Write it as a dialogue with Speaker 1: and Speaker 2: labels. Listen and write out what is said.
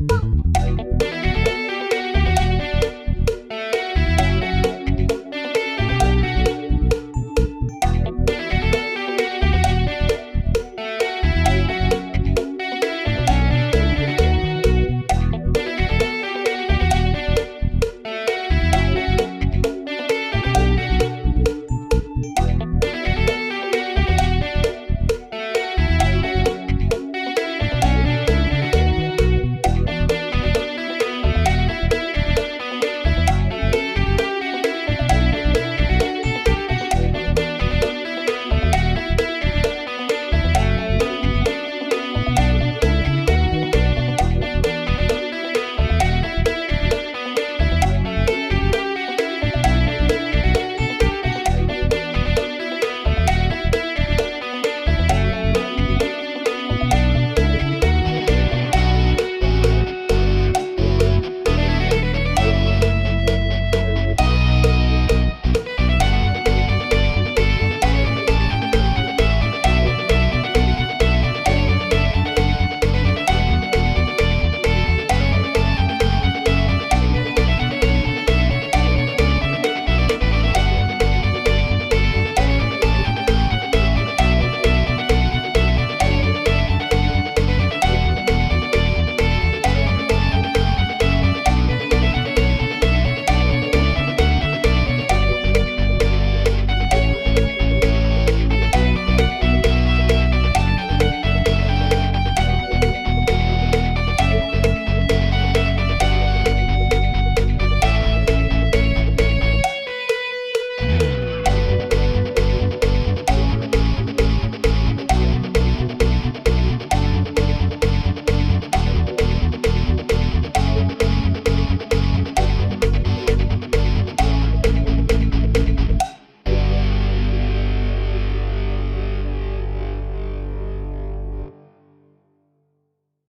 Speaker 1: Bye.